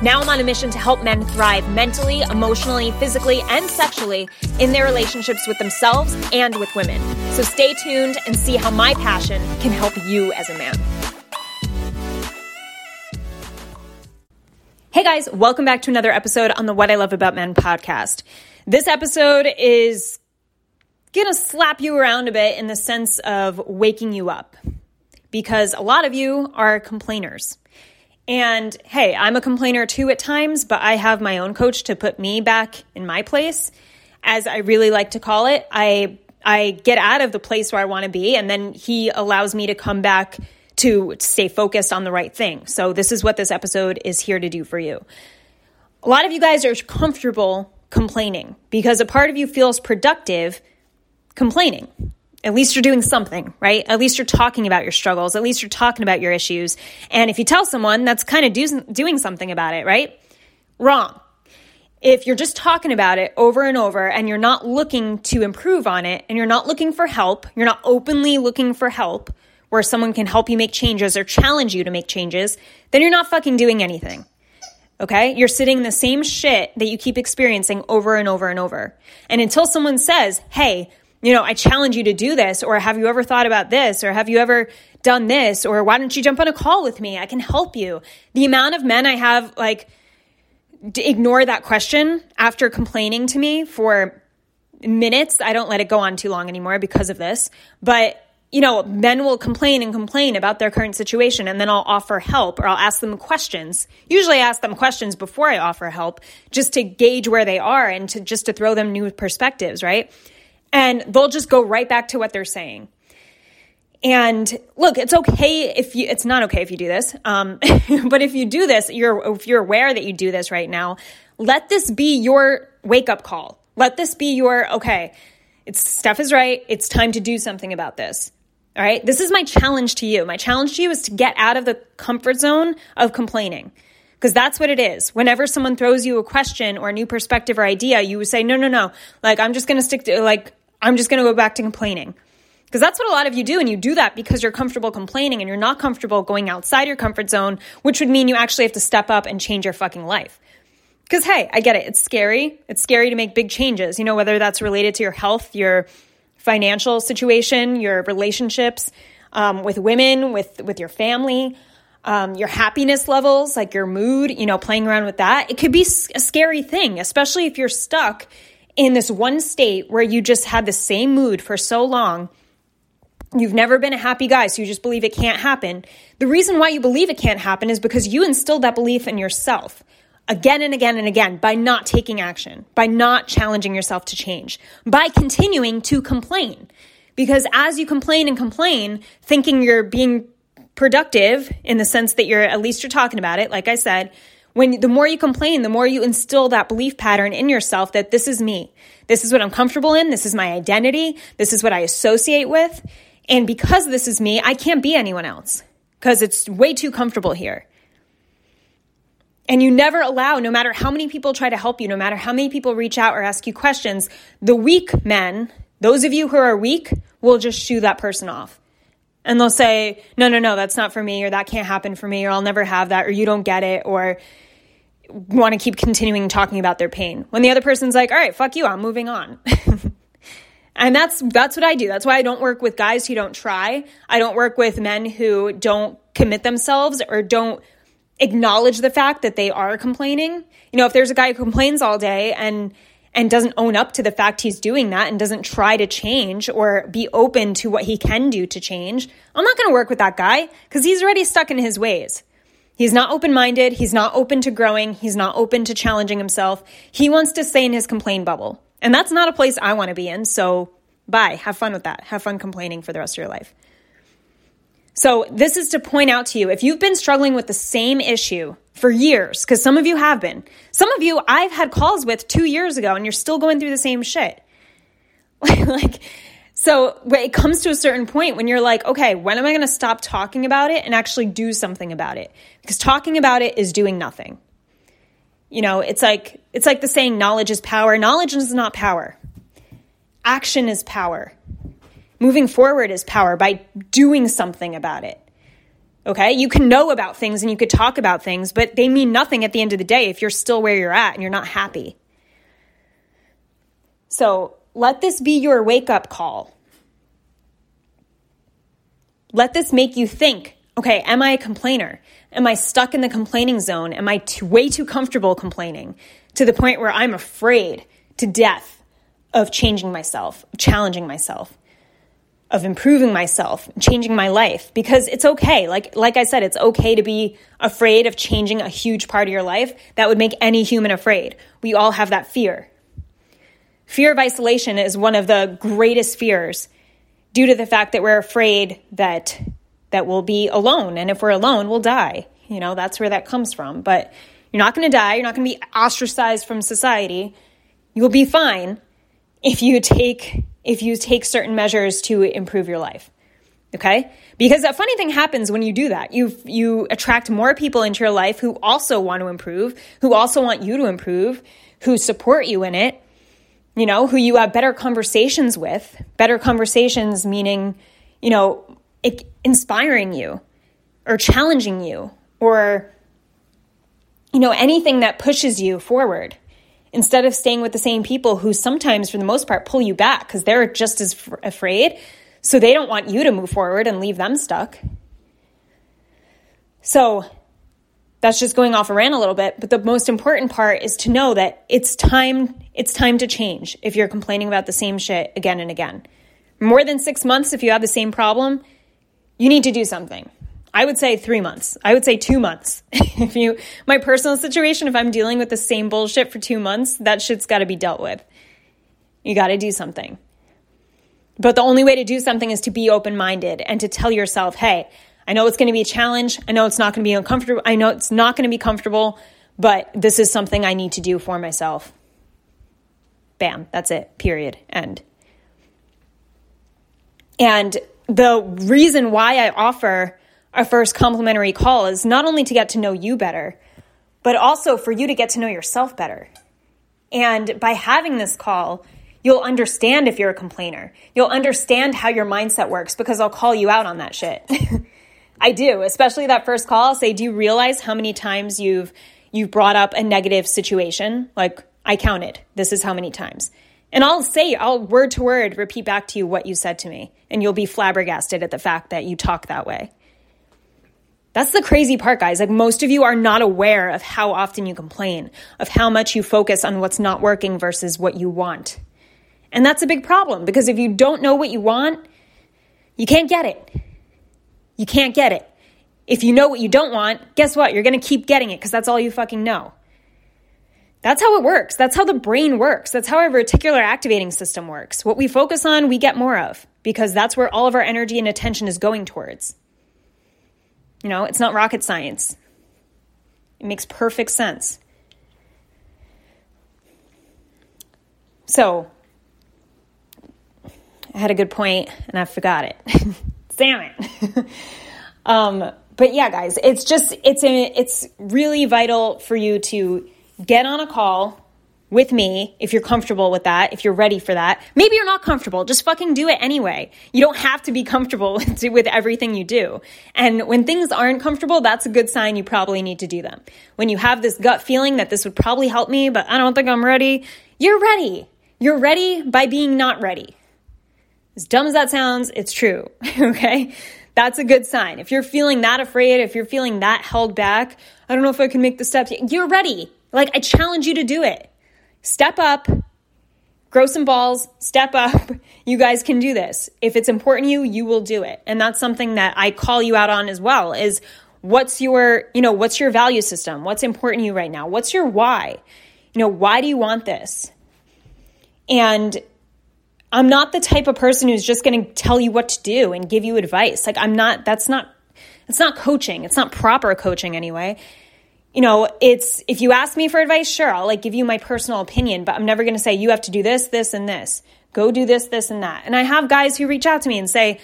Now I'm on a mission to help men thrive mentally, emotionally, physically, and sexually in their relationships with themselves and with women. So stay tuned and see how my passion can help you as a man. Hey guys, welcome back to another episode on the What I Love About Men podcast. This episode is gonna slap you around a bit in the sense of waking you up because a lot of you are complainers. And hey, I'm a complainer too at times, but I have my own coach to put me back in my place, as I really like to call it. I I get out of the place where I want to be, and then he allows me to come back to stay focused on the right thing. So this is what this episode is here to do for you. A lot of you guys are comfortable complaining because a part of you feels productive complaining. At least you're doing something, right? At least you're talking about your struggles. At least you're talking about your issues. And if you tell someone, that's kind of do, doing something about it, right? Wrong. If you're just talking about it over and over and you're not looking to improve on it and you're not looking for help, you're not openly looking for help where someone can help you make changes or challenge you to make changes, then you're not fucking doing anything. Okay? You're sitting in the same shit that you keep experiencing over and over and over. And until someone says, hey, you know, I challenge you to do this, or have you ever thought about this, or have you ever done this, or why don't you jump on a call with me? I can help you. The amount of men I have like ignore that question after complaining to me for minutes. I don't let it go on too long anymore because of this. But, you know, men will complain and complain about their current situation, and then I'll offer help or I'll ask them questions. Usually I ask them questions before I offer help just to gauge where they are and to just to throw them new perspectives, right? And they'll just go right back to what they're saying. And look, it's okay if you, it's not okay if you do this. Um, but if you do this, you're, if you're aware that you do this right now, let this be your wake up call. Let this be your, okay, it's Steph is right. It's time to do something about this. All right. This is my challenge to you. My challenge to you is to get out of the comfort zone of complaining. Because that's what it is. Whenever someone throws you a question or a new perspective or idea, you would say, no, no, no. Like, I'm just going to stick to, like, I'm just going to go back to complaining. Because that's what a lot of you do, and you do that because you're comfortable complaining and you're not comfortable going outside your comfort zone, which would mean you actually have to step up and change your fucking life. Because, hey, I get it. It's scary. It's scary to make big changes, you know, whether that's related to your health, your financial situation, your relationships um, with women, with, with your family, um, your happiness levels, like your mood, you know, playing around with that. It could be a scary thing, especially if you're stuck in this one state where you just had the same mood for so long. You've never been a happy guy, so you just believe it can't happen. The reason why you believe it can't happen is because you instilled that belief in yourself again and again and again by not taking action, by not challenging yourself to change, by continuing to complain. Because as you complain and complain, thinking you're being productive in the sense that you're at least you're talking about it, like I said, when the more you complain, the more you instill that belief pattern in yourself that this is me. This is what I'm comfortable in. This is my identity. This is what I associate with. And because this is me, I can't be anyone else because it's way too comfortable here. And you never allow, no matter how many people try to help you, no matter how many people reach out or ask you questions, the weak men, those of you who are weak, will just shoo that person off. And they'll say, no, no, no, that's not for me, or that can't happen for me, or I'll never have that, or you don't get it, or want to keep continuing talking about their pain. When the other person's like, all right, fuck you, I'm moving on. and that's that's what I do. That's why I don't work with guys who don't try. I don't work with men who don't commit themselves or don't acknowledge the fact that they are complaining. You know, if there's a guy who complains all day and and doesn't own up to the fact he's doing that and doesn't try to change or be open to what he can do to change, I'm not going to work with that guy because he's already stuck in his ways. He's not open minded. He's not open to growing. He's not open to challenging himself. He wants to stay in his complain bubble. And that's not a place I want to be in. So, bye. Have fun with that. Have fun complaining for the rest of your life. So, this is to point out to you if you've been struggling with the same issue for years, because some of you have been, some of you I've had calls with two years ago and you're still going through the same shit. like, So it comes to a certain point when you're like, okay, when am I going to stop talking about it and actually do something about it? Because talking about it is doing nothing. You know, it's like it's like the saying knowledge is power. Knowledge is not power. Action is power. Moving forward is power by doing something about it. Okay? You can know about things and you could talk about things, but they mean nothing at the end of the day if you're still where you're at and you're not happy. So, let this be your wake up call. Let this make you think okay, am I a complainer? Am I stuck in the complaining zone? Am I too, way too comfortable complaining to the point where I'm afraid to death of changing myself, challenging myself, of improving myself, changing my life? Because it's okay. Like, like I said, it's okay to be afraid of changing a huge part of your life. That would make any human afraid. We all have that fear. Fear of isolation is one of the greatest fears due to the fact that we're afraid that that we'll be alone and if we're alone we'll die. You know, that's where that comes from. But you're not going to die, you're not going to be ostracized from society. You will be fine if you take if you take certain measures to improve your life. Okay? Because a funny thing happens when you do that. You you attract more people into your life who also want to improve, who also want you to improve, who support you in it you know, who you have better conversations with. Better conversations meaning, you know, inspiring you or challenging you or, you know, anything that pushes you forward instead of staying with the same people who sometimes, for the most part, pull you back because they're just as f- afraid. So they don't want you to move forward and leave them stuck. So that's just going off a rant a little bit. But the most important part is to know that it's time it's time to change if you're complaining about the same shit again and again. More than six months, if you have the same problem, you need to do something. I would say three months. I would say two months. if you, my personal situation, if I'm dealing with the same bullshit for two months, that shit's got to be dealt with. You got to do something. But the only way to do something is to be open minded and to tell yourself, hey, I know it's going to be a challenge. I know it's not going to be uncomfortable. I know it's not going to be comfortable, but this is something I need to do for myself. Bam, that's it, period, end. And the reason why I offer a first complimentary call is not only to get to know you better, but also for you to get to know yourself better. And by having this call, you'll understand if you're a complainer. You'll understand how your mindset works because I'll call you out on that shit. I do, especially that first call. I'll say, "Do you realize how many times you've you've brought up a negative situation? Like I counted. This is how many times. And I'll say, I'll word to word repeat back to you what you said to me, and you'll be flabbergasted at the fact that you talk that way. That's the crazy part, guys. Like, most of you are not aware of how often you complain, of how much you focus on what's not working versus what you want. And that's a big problem because if you don't know what you want, you can't get it. You can't get it. If you know what you don't want, guess what? You're going to keep getting it because that's all you fucking know. That's how it works. That's how the brain works. That's how our reticular activating system works. What we focus on, we get more of because that's where all of our energy and attention is going towards. You know, it's not rocket science. It makes perfect sense. So, I had a good point and I forgot it. Damn it. um, but yeah, guys, it's just it's a, it's really vital for you to get on a call with me if you're comfortable with that, if you're ready for that. Maybe you're not comfortable, just fucking do it anyway. You don't have to be comfortable with, everything you do. And when things aren't comfortable, that's a good sign you probably need to do them. When you have this gut feeling that this would probably help me, but I don't think I'm ready, you're ready. You're ready by being not ready. As dumb as that sounds, it's true. okay? That's a good sign. If you're feeling that afraid, if you're feeling that held back, I don't know if I can make the steps. You're ready. Like, I challenge you to do it. Step up, grow some balls, step up. You guys can do this. If it's important to you, you will do it. And that's something that I call you out on as well is what's your, you know, what's your value system? What's important to you right now? What's your why? You know, why do you want this? And I'm not the type of person who's just going to tell you what to do and give you advice. Like I'm not that's not it's not coaching. It's not proper coaching anyway you know, it's if you ask me for advice, sure, I'll like give you my personal opinion, but I'm never going to say you have to do this, this, and this Go do this, this, and that. And I have guys who reach out to me and say,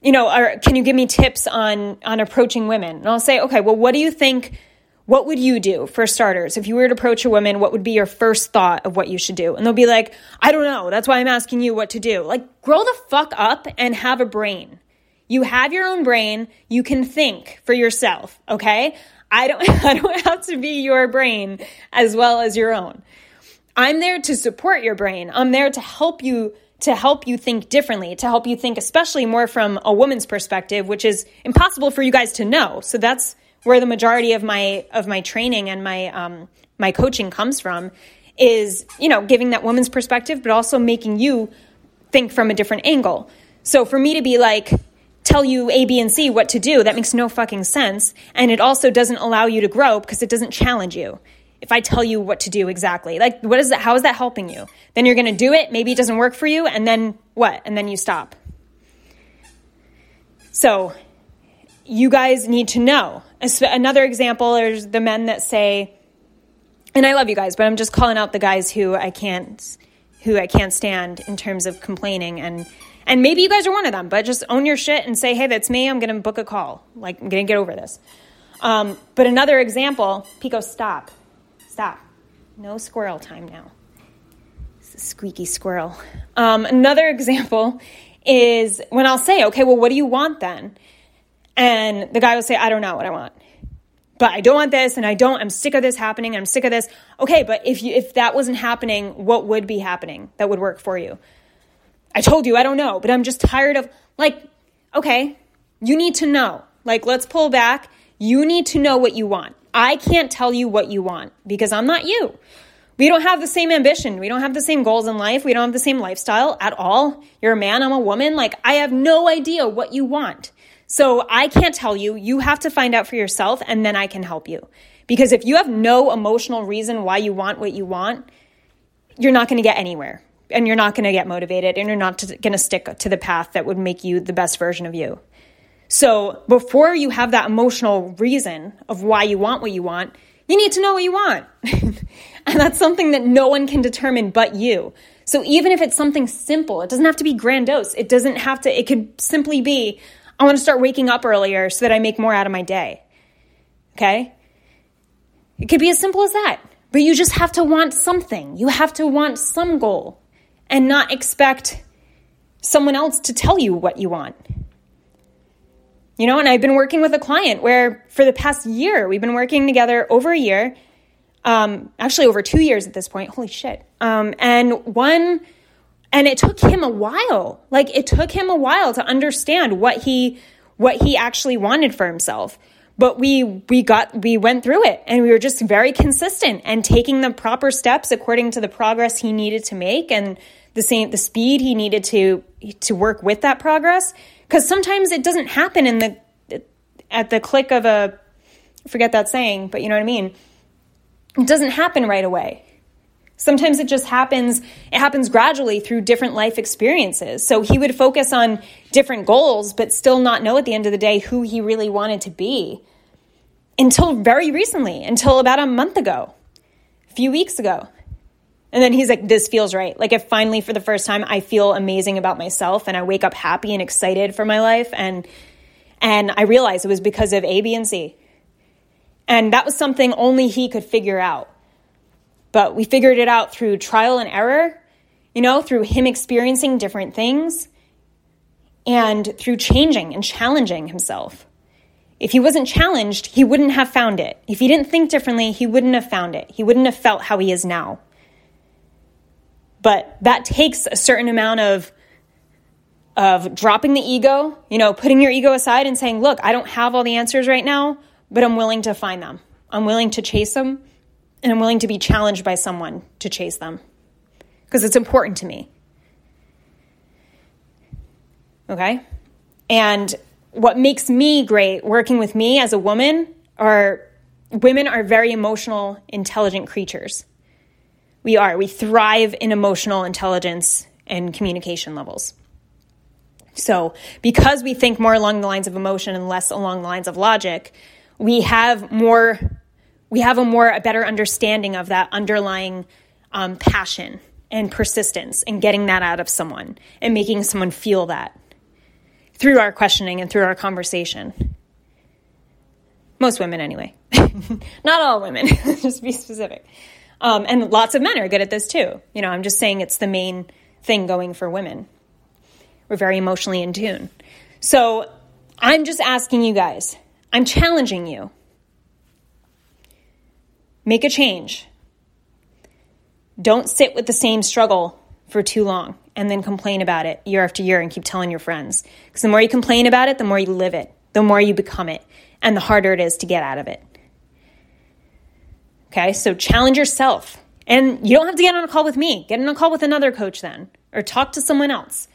you know, or can you give me tips on on approaching women? And I'll say, okay, well, what do you think? What would you do for starters if you were to approach a woman? What would be your first thought of what you should do? And they'll be like, I don't know. That's why I'm asking you what to do. Like, grow the fuck up and have a brain. You have your own brain. You can think for yourself. Okay. I don't, I don't have to be your brain as well as your own. I'm there to support your brain. I'm there to help you to help you think differently, to help you think especially more from a woman's perspective, which is impossible for you guys to know. So that's where the majority of my of my training and my um, my coaching comes from is you know giving that woman's perspective, but also making you think from a different angle. So for me to be like tell you A, B, and C what to do, that makes no fucking sense, and it also doesn't allow you to grow because it doesn't challenge you if I tell you what to do exactly. Like, what is that? How is that helping you? Then you're going to do it. Maybe it doesn't work for you. And then what? And then you stop. So, you guys need to know. Another example is the men that say, and I love you guys, but I'm just calling out the guys who I can't, who I can't stand in terms of complaining and, and maybe you guys are one of them, but just own your shit and say, hey, that's me. I'm going to book a call. Like, I'm going to get over this. Um, but another example, Pico, stop. Stop. No squirrel time now. squeaky squirrel. Um, another example is when I'll say, okay, well, what do you want then? And the guy will say, I don't know what I want. But I don't want this and I don't, I'm sick of this happening. I'm sick of this. Okay, but if you, if that wasn't happening, what would be happening that would work for you? I told you, I don't know, but I'm just tired of, like, okay, you need to know. Like, let's pull back. You need to know what you want. I can't tell you what you want because I'm not you. We don't have the same ambition. We don't have the same goals in life. We don't have the same lifestyle at all. You're a man, I'm a woman. Like, I have no idea what you want. So I can't tell you. You have to find out for yourself and then I can help you. Because if you have no emotional reason why you want what you want, you're not going to get anywhere and you're not going to get motivated and you're not going to stick to the path that would make you the best version of you. So before you have that emotional reason of why you want what you want, you need to know what you want. and that's something that no one can determine but you. So even if it's something simple, it doesn't have to be grandiose. It doesn't have to, it could simply be, I want to start waking up earlier so that I make more out of my day. Okay? It could be as simple as that. But you just have to want something. You have to want some goal and not expect someone else to tell you what you want. You know, and I've been working with a client where for the past year, we've been working together over a year, um, actually over two years at this point. Holy shit. Um, and one, and it took him a while. Like it took him a while to understand what he, what he actually wanted for himself. But we, we got, we went through it and we were just very consistent and taking the proper steps according to the progress he needed to make and the same, the speed he needed to, to work with that progress because sometimes it doesn't happen in the at the click of a forget that saying, but you know what I mean. It doesn't happen right away. Sometimes it just happens, it happens gradually through different life experiences. So he would focus on different goals, but still not know at the end of the day who he really wanted to be until very recently, until about a month ago, a few weeks ago. And then he's like, this feels right. Like, if finally, for the first time, I feel amazing about myself and I wake up happy and excited for my life. And, and I realized it was because of A, B, and C. And that was something only he could figure out. But we figured it out through trial and error, you know, through him experiencing different things and through changing and challenging himself. If he wasn't challenged, he wouldn't have found it. If he didn't think differently, he wouldn't have found it. He wouldn't have felt how he is now. But that takes a certain amount of of dropping the ego, you know, putting your ego aside and saying, "Look, I don't have all the answers right now, but I'm willing to find them. I'm willing to chase them, and I'm willing to be challenged by someone to chase them because it's important to me." Okay? And what makes me great working with me as a woman are women are very emotional, intelligent creatures. We are. We thrive in emotional intelligence and communication levels. So, because we think more along the lines of emotion and less along the lines of logic, we have more, we have a more, a better understanding of that underlying um, passion and persistence and getting that out of someone and making someone feel that through our questioning and through our conversation. Most women, anyway. Not all women, just be specific. Um, and lots of men are good at this too. You know, I'm just saying it's the main thing going for women. We're very emotionally in tune. So I'm just asking you guys, I'm challenging you. Make a change. Don't sit with the same struggle for too long and then complain about it year after year and keep telling your friends. Because the more you complain about it, the more you live it, the more you become it, and the harder it is to get out of it. Okay, so challenge yourself. And you don't have to get on a call with me. Get on a call with another coach then, or talk to someone else.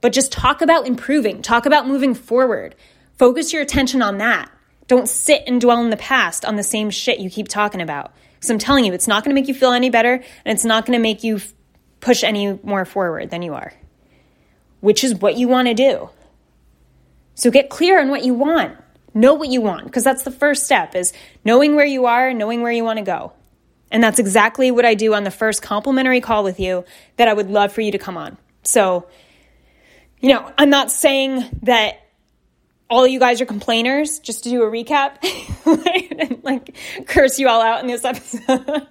But just talk about improving, talk about moving forward. Focus your attention on that. Don't sit and dwell in the past on the same shit you keep talking about. Because I'm telling you, it's not going to make you feel any better, and it's not going to make you push any more forward than you are, which is what you want to do. So get clear on what you want. Know what you want, because that's the first step is knowing where you are, knowing where you want to go. And that's exactly what I do on the first complimentary call with you that I would love for you to come on. So, you know, I'm not saying that all of you guys are complainers, just to do a recap, and like curse you all out in this episode.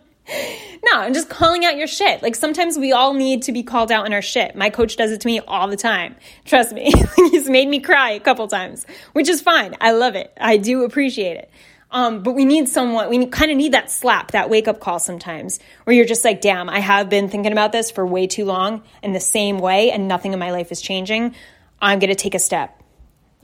no, I'm just calling out your shit. Like sometimes we all need to be called out in our shit. My coach does it to me all the time. Trust me. He's made me cry a couple times, which is fine. I love it. I do appreciate it. Um, but we need someone, we kind of need that slap, that wake up call sometimes where you're just like, damn, I have been thinking about this for way too long in the same way and nothing in my life is changing. I'm going to take a step.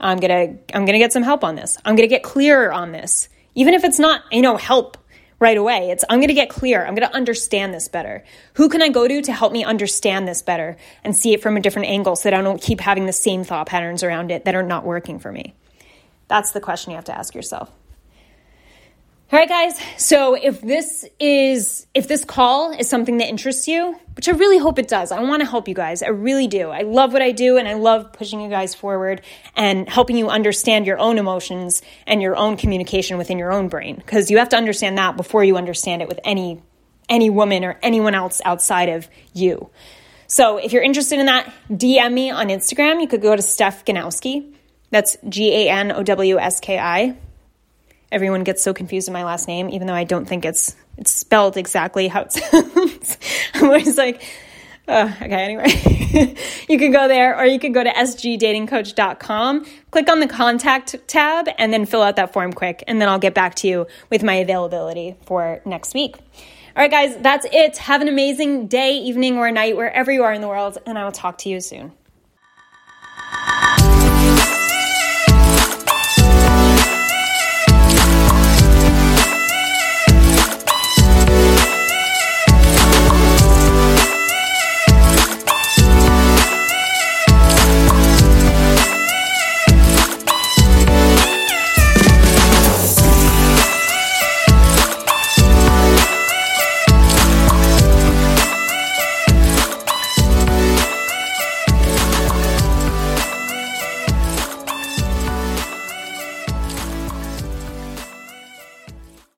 I'm going to, I'm going to get some help on this. I'm going to get clearer on this. Even if it's not, you know, help right away. It's, I'm going to get clear. I'm going to understand this better. Who can I go to to help me understand this better and see it from a different angle so that I don't keep having the same thought patterns around it that are not working for me? That's the question you have to ask yourself. All right, guys. So if this is, if this call is something that interests you, which I really hope it does, I want to help you guys. I really do. I love what I do and I love pushing you guys forward and helping you understand your own emotions and your own communication within your own brain. Because you have to understand that before you understand it with any, any woman or anyone else outside of you. So if you're interested in that, DM me on Instagram. You could go to Steph Ganowski. That's G A N O W S K I everyone gets so confused in my last name, even though I don't think it's it's spelled exactly how it sounds. I'm always like, uh, okay, anyway. you can go there or you can go to sgdatingcoach.com, click on the contact tab, and then fill out that form quick. And then I'll get back to you with my availability for next week. All right, guys, that's it. Have an amazing day, evening, or night, wherever you are in the world, and I will talk to you soon.